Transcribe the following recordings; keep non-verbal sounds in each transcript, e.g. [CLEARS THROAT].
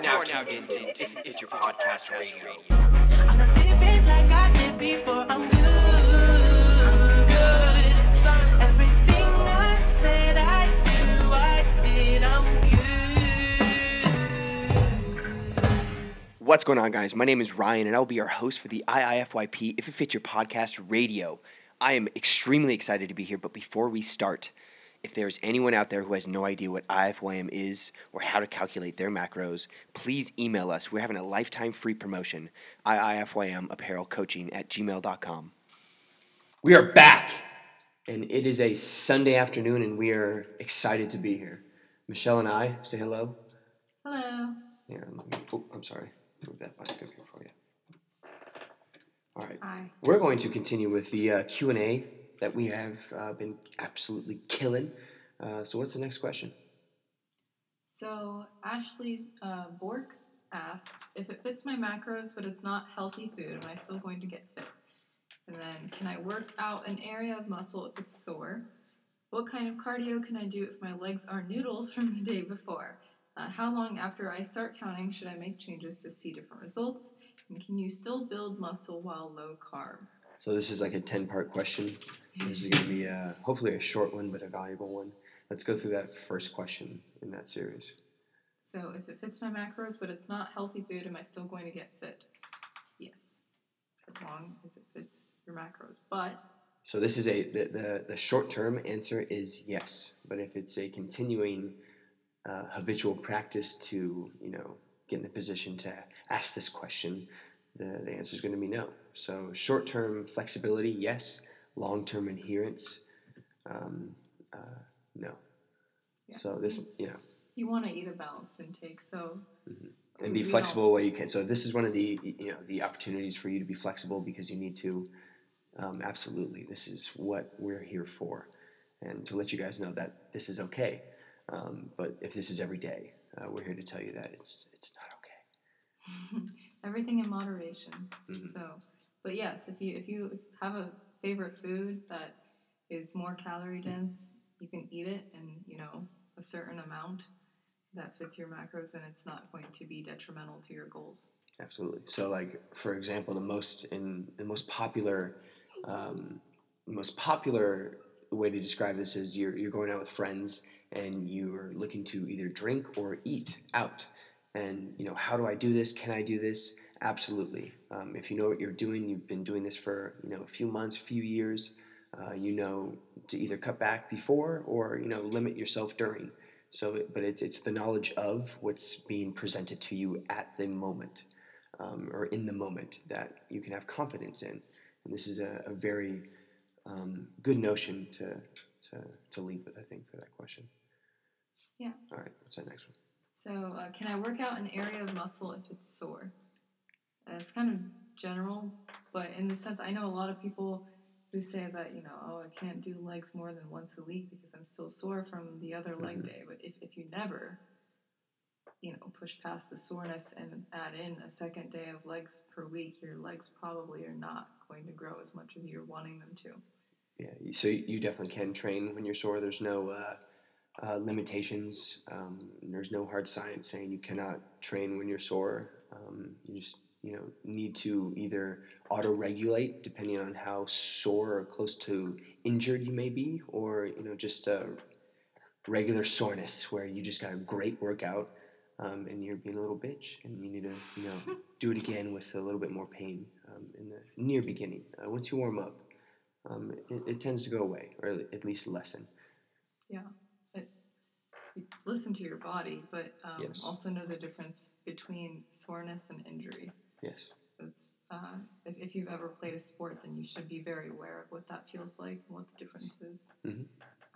are now tuned into It's Your Podcast Radio. I'm not living like I did before. I'm good. I'm good. Everything I said I do, I did. I'm good. What's going on, guys? My name is Ryan, and I'll be your host for the IIFYP If It Fits Your Podcast Radio. I am extremely excited to be here, but before we start, if there's anyone out there who has no idea what IIFYM is or how to calculate their macros, please email us. We're having a lifetime free promotion, IIFYM apparel coaching at gmail.com. We are back, and it is a Sunday afternoon, and we are excited to be here. Michelle and I, say hello. Hello. Here, let me, oh, I'm sorry. Move that mic up here for you. All right. Hi. We're going to continue with the uh, Q and A that we have uh, been absolutely killing. Uh, so, what's the next question? So Ashley uh, Bork asked if it fits my macros, but it's not healthy food, am I still going to get fit? And then, can I work out an area of muscle if it's sore? What kind of cardio can I do if my legs are noodles from the day before? Uh, how long after I start counting should I make changes to see different results? And can you still build muscle while low carb? So, this is like a 10 part question. This is going to be uh, hopefully a short one, but a valuable one. Let's go through that first question in that series. So if it fits my macros, but it's not healthy food, am I still going to get fit? Yes, as long as it fits your macros. But So, this is a the, the, the short term answer is yes, but if it's a continuing uh, habitual practice to you know get in the position to ask this question, the, the answer is going to be no. So short term flexibility, yes. Long term adherence, um, uh, no. Yeah. So this you know you want to eat a balanced intake, so and be flexible where you can. So this is one of the you know the opportunities for you to be flexible because you need to. Um, absolutely, this is what we're here for, and to let you guys know that this is okay. Um, but if this is every day, uh, we're here to tell you that it's it's not okay. [LAUGHS] everything in moderation. Mhm. So, but yes, if you if you have a favorite food that is more calorie dense, you can eat it, and you know a certain amount that fits your macros, and it's not going to be detrimental to your goals. Absolutely. So, like for example, the most in the most popular, um, most popular way to describe this is you're you're going out with friends and you're looking to either drink or eat out. And you know, how do I do this? Can I do this? Absolutely. Um, if you know what you're doing, you've been doing this for you know a few months, a few years. Uh, you know to either cut back before or you know limit yourself during. So, but it, it's the knowledge of what's being presented to you at the moment um, or in the moment that you can have confidence in. And this is a, a very um, good notion to, to, to lead with, I think, for that question. Yeah. All right, what's that next one? So, uh, can I work out an area of muscle if it's sore? Uh, it's kind of general, but in the sense, I know a lot of people who say that, you know, oh, I can't do legs more than once a week because I'm still sore from the other leg day. But if, if you never, you know, push past the soreness and add in a second day of legs per week, your legs probably are not going to grow as much as you're wanting them to. Yeah, so you definitely can train when you're sore. There's no uh, uh, limitations. Um, there's no hard science saying you cannot train when you're sore. Um, you just you know need to either auto regulate depending on how sore or close to injured you may be, or you know just a regular soreness where you just got a great workout um, and you're being a little bitch and you need to you know [LAUGHS] do it again with a little bit more pain um, in the near beginning. Uh, once you warm up um, it, it tends to go away, or at least lessen. Yeah. It, listen to your body, but um, Yes. also know the difference between soreness and injury. Yes. It's, uh, if, if you've ever played a sport, then you should be very aware of what that feels like and what the difference is. Mhm.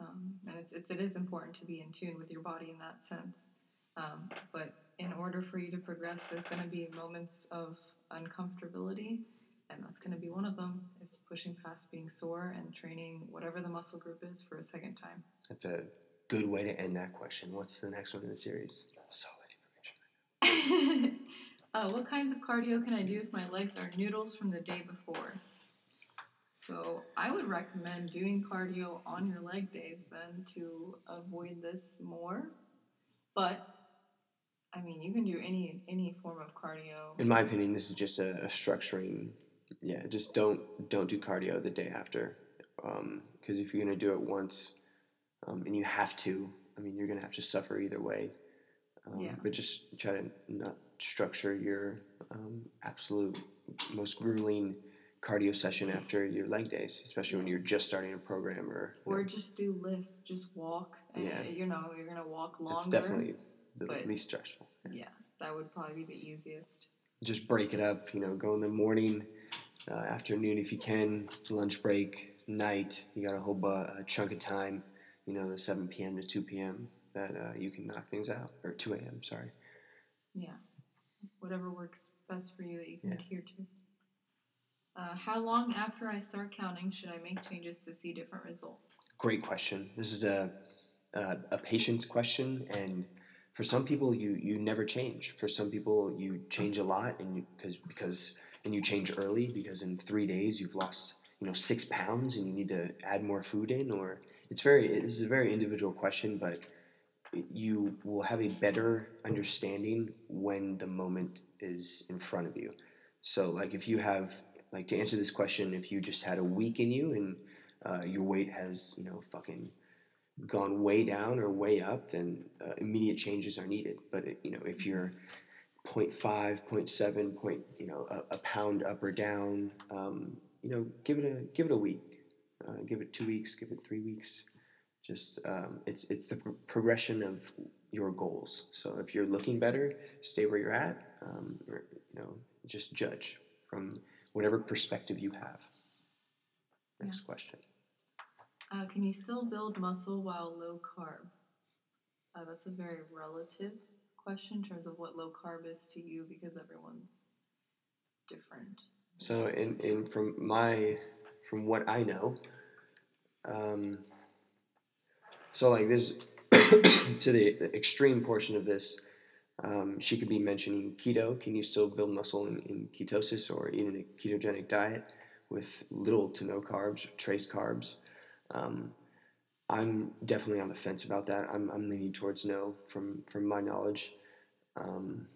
Um, and it's, it's, it is important to be in tune with your body in that sense. Um, but in order for you to progress, there's going to be moments of uncomfortability, and that's going to be one of them. Is pushing past being sore and training whatever the muscle group is for a second time. That's a good way to end that question. What's the next one in the series? Solid information. [LAUGHS] uh, what kinds of cardio can I do if my legs are noodles from the day before? So I would recommend doing cardio on your leg days then to avoid this more. But I mean, you can do any any form of cardio. In my opinion, this is just a, a structuring. Yeah, just don't don't do cardio the day after, because if you're gonna do it once, um, and you have to, I mean, you're gonna have to suffer either way. Um, Yeah. But just try to not structure your um, absolute most grueling cardio session after your leg days, especially when you're just starting a program or. Or know, just do lists, just walk. And, Yeah. You know, you're gonna walk longer. it's definitely the least stressful. Yeah, that would probably be the easiest. just break it up. You know, go in the morning, uh, afternoon if you can, lunch break, night. You got a whole bu- a chunk of time. You know, the 7 p.m. to 2 p.m. that uh, you can knock things out, or 2 a.m. Sorry. Yeah, whatever works best for you that you can Yeah. adhere to. Uh, how long after I start counting should I make changes to see different results? Great question. This is a a, a patience question, and for some people, you you never change. For some people, you change a lot, and you because because and you change early because in three days you've lost you know six pounds, and you need to add more food in, or it's very this is a very individual question, but you will have a better understanding when the moment is in front of you. So, like if you have like to answer this question, if you just had a week in you and uh, your weight has you know fucking gone way down or way up, then uh, immediate changes are needed. But you know if you're 0.5, 0.7, point, you know a, a pound up or down, um, you know give it a give it a week, uh, give it two weeks, give it three weeks. Just um, it's it's the progression of your goals. So if you're looking better, stay where you're at. Um, or, you know, just judge from whatever perspective you have. Next question. Uh, can you still build muscle while low carb? Uh, that's a very relative question in terms of what low carb is to you because everyone's different. So in, in from my from what I know, um, so like there's [COUGHS] to the, extreme portion of this, um, she could be mentioning keto. Can you still build muscle in, in ketosis or eating a ketogenic diet with little to no carbs, trace carbs? Um, I'm definitely on the fence about that. I'm, I'm leaning towards no from from my knowledge. Um,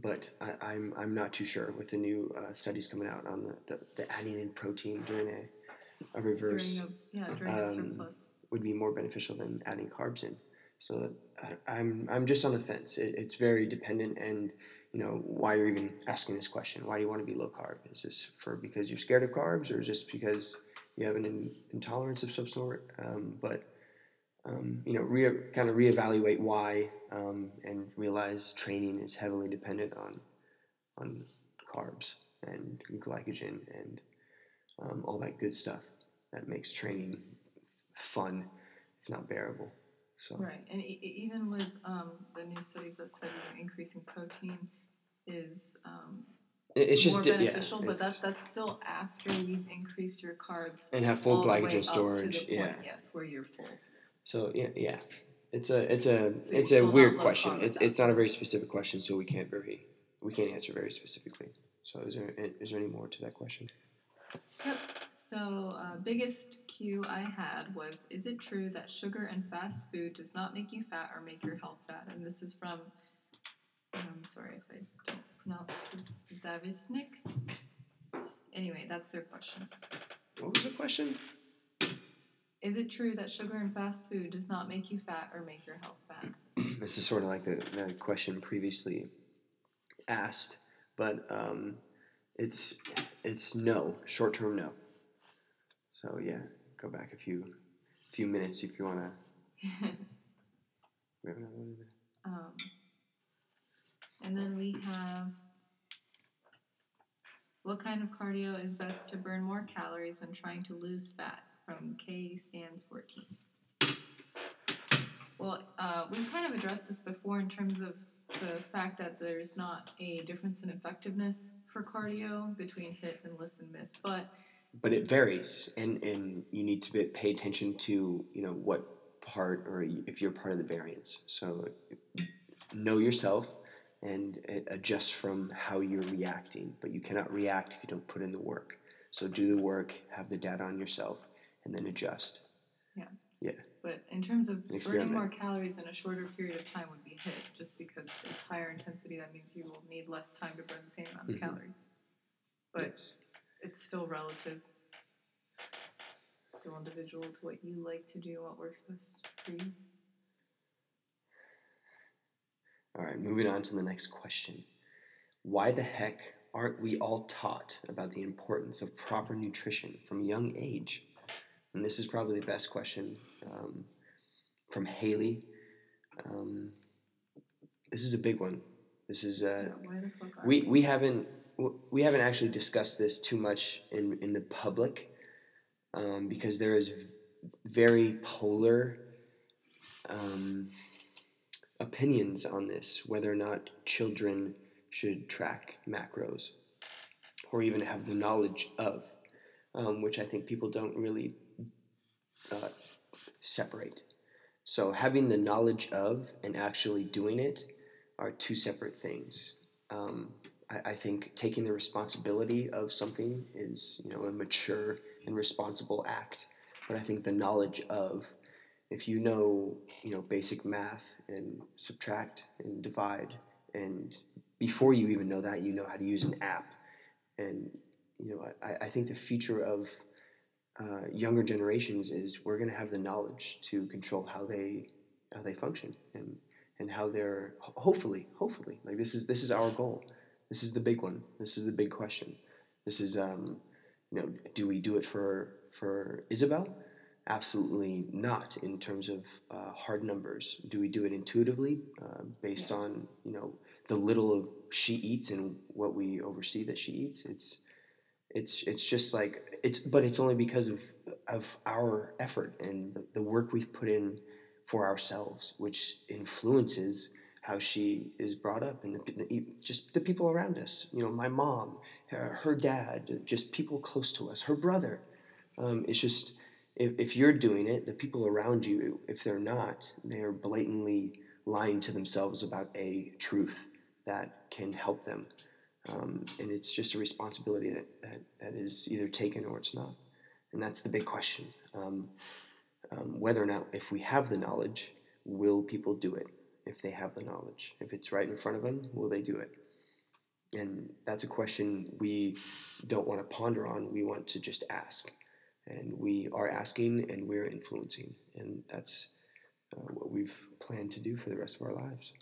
but I, I'm I'm not too sure with the new uh, studies coming out on the, the, the adding in protein during a, a reverse During a, yeah, during a um, surplus. Would be more beneficial than adding carbs in. So I'm I'm just on the fence. It, it's very dependent, and you know why you're even asking this question. Why do you want to be low carb? Is this for because you're scared of carbs, or is this because you have an in, intolerance of some sort? Um, but um, you know, re- kind of reevaluate why, um, and realize training is heavily dependent on on carbs and glycogen and um, all that good stuff that makes training fun, if not bearable. So Right, and e- even with um, the new studies that know, increasing protein is um, it- it's just more yeah, beneficial, but it's- that, that's still after you've increased your carbs and have full glycogen up to the storage. point, Yeah. yes, where you're full. So yeah, yeah. It's a it's a So it's a weird question. It's it's not a very specific question, so we can't very we can't answer very specifically. So is there is there any more to that question? Yep. So, uh, biggest cue I had was Is it true that sugar and fast food does not make you fat or make your health bad? And this is from, I'm sorry if I don't pronounce this, Zavisnik. Anyway, that's their question. What was the question? Is it true that sugar and fast food does not make you fat or make your health bad? [CLEARS THROAT] this is sort of like the, the question previously asked, but um, it's it's no short term no. So yeah, go back a few few minutes if you want to. We have another one there. Um, and then we have what kind of cardio is best to burn more calories when trying to lose fat? From K stands 14. Well, uh, we've kind of addressed this before in terms of the fact that there's not a difference in effectiveness for cardio between HIIT and listen miss, but but it varies and and you need to pay attention to you know what part or if you're part of the variance so know yourself and adjust from how you're reacting but you cannot react if you don't put in the work so do the work have the data on yourself and then adjust Yeah. yeah but in terms of burning more calories in a shorter period of time would be HIIT just because it's higher intensity. That means you will need less time to burn the same amount of Mhm. calories. But Yes. It's still relative. Still individual to what you like to do, what works best for you. All right, moving on to the next question. Why the heck aren't we all taught about the importance of proper nutrition from a young age? And this is probably the best question um, from Haley. Um, this is a big one. This is uh, Yeah, why the fuck we we haven't we haven't actually discussed this too much in in the public um, because there is very polar um, opinions on this whether or not children should track macros or even have the knowledge of um, which I think people don't really uh, separate. So having the knowledge of and actually doing it are two separate things. Um, I, I think taking the responsibility of something is, you know, a mature and responsible act. But I think the knowledge of, if you know, you know, basic math and subtract and divide, and before you even know that, you know how to use an app. And you know, I, I think the future of uh, younger generations is we're going to have the knowledge to control how they how they function and and how they're hopefully hopefully like this is this is our goal this is the big one. This is the big question. This is um you know do we do it for for isabel? Absolutely not in terms of uh, hard numbers. Do we do it intuitively uh, based Yes. on you know the little of she eats and what we oversee that she eats? It's it's it's just like it's but it's only because of of our effort and the, the work we've put in for ourselves which influences how she is brought up and the, the, just the people around us you know my mom her, her dad just people close to us her brother. Um, it's just if, if you're doing it the people around you if they're not they're blatantly lying to themselves about a truth that can help them. Um, and it's just a responsibility that, that, that is either taken or it's not. And that's the big question. Um, um, whether or not if we have the knowledge will people do it if they have the knowledge. If it's right in front of them will they do it? And that's a question we don't want to ponder on we want to just ask. And we are asking and we're influencing and that's uh, what we've planned to do for the rest of our lives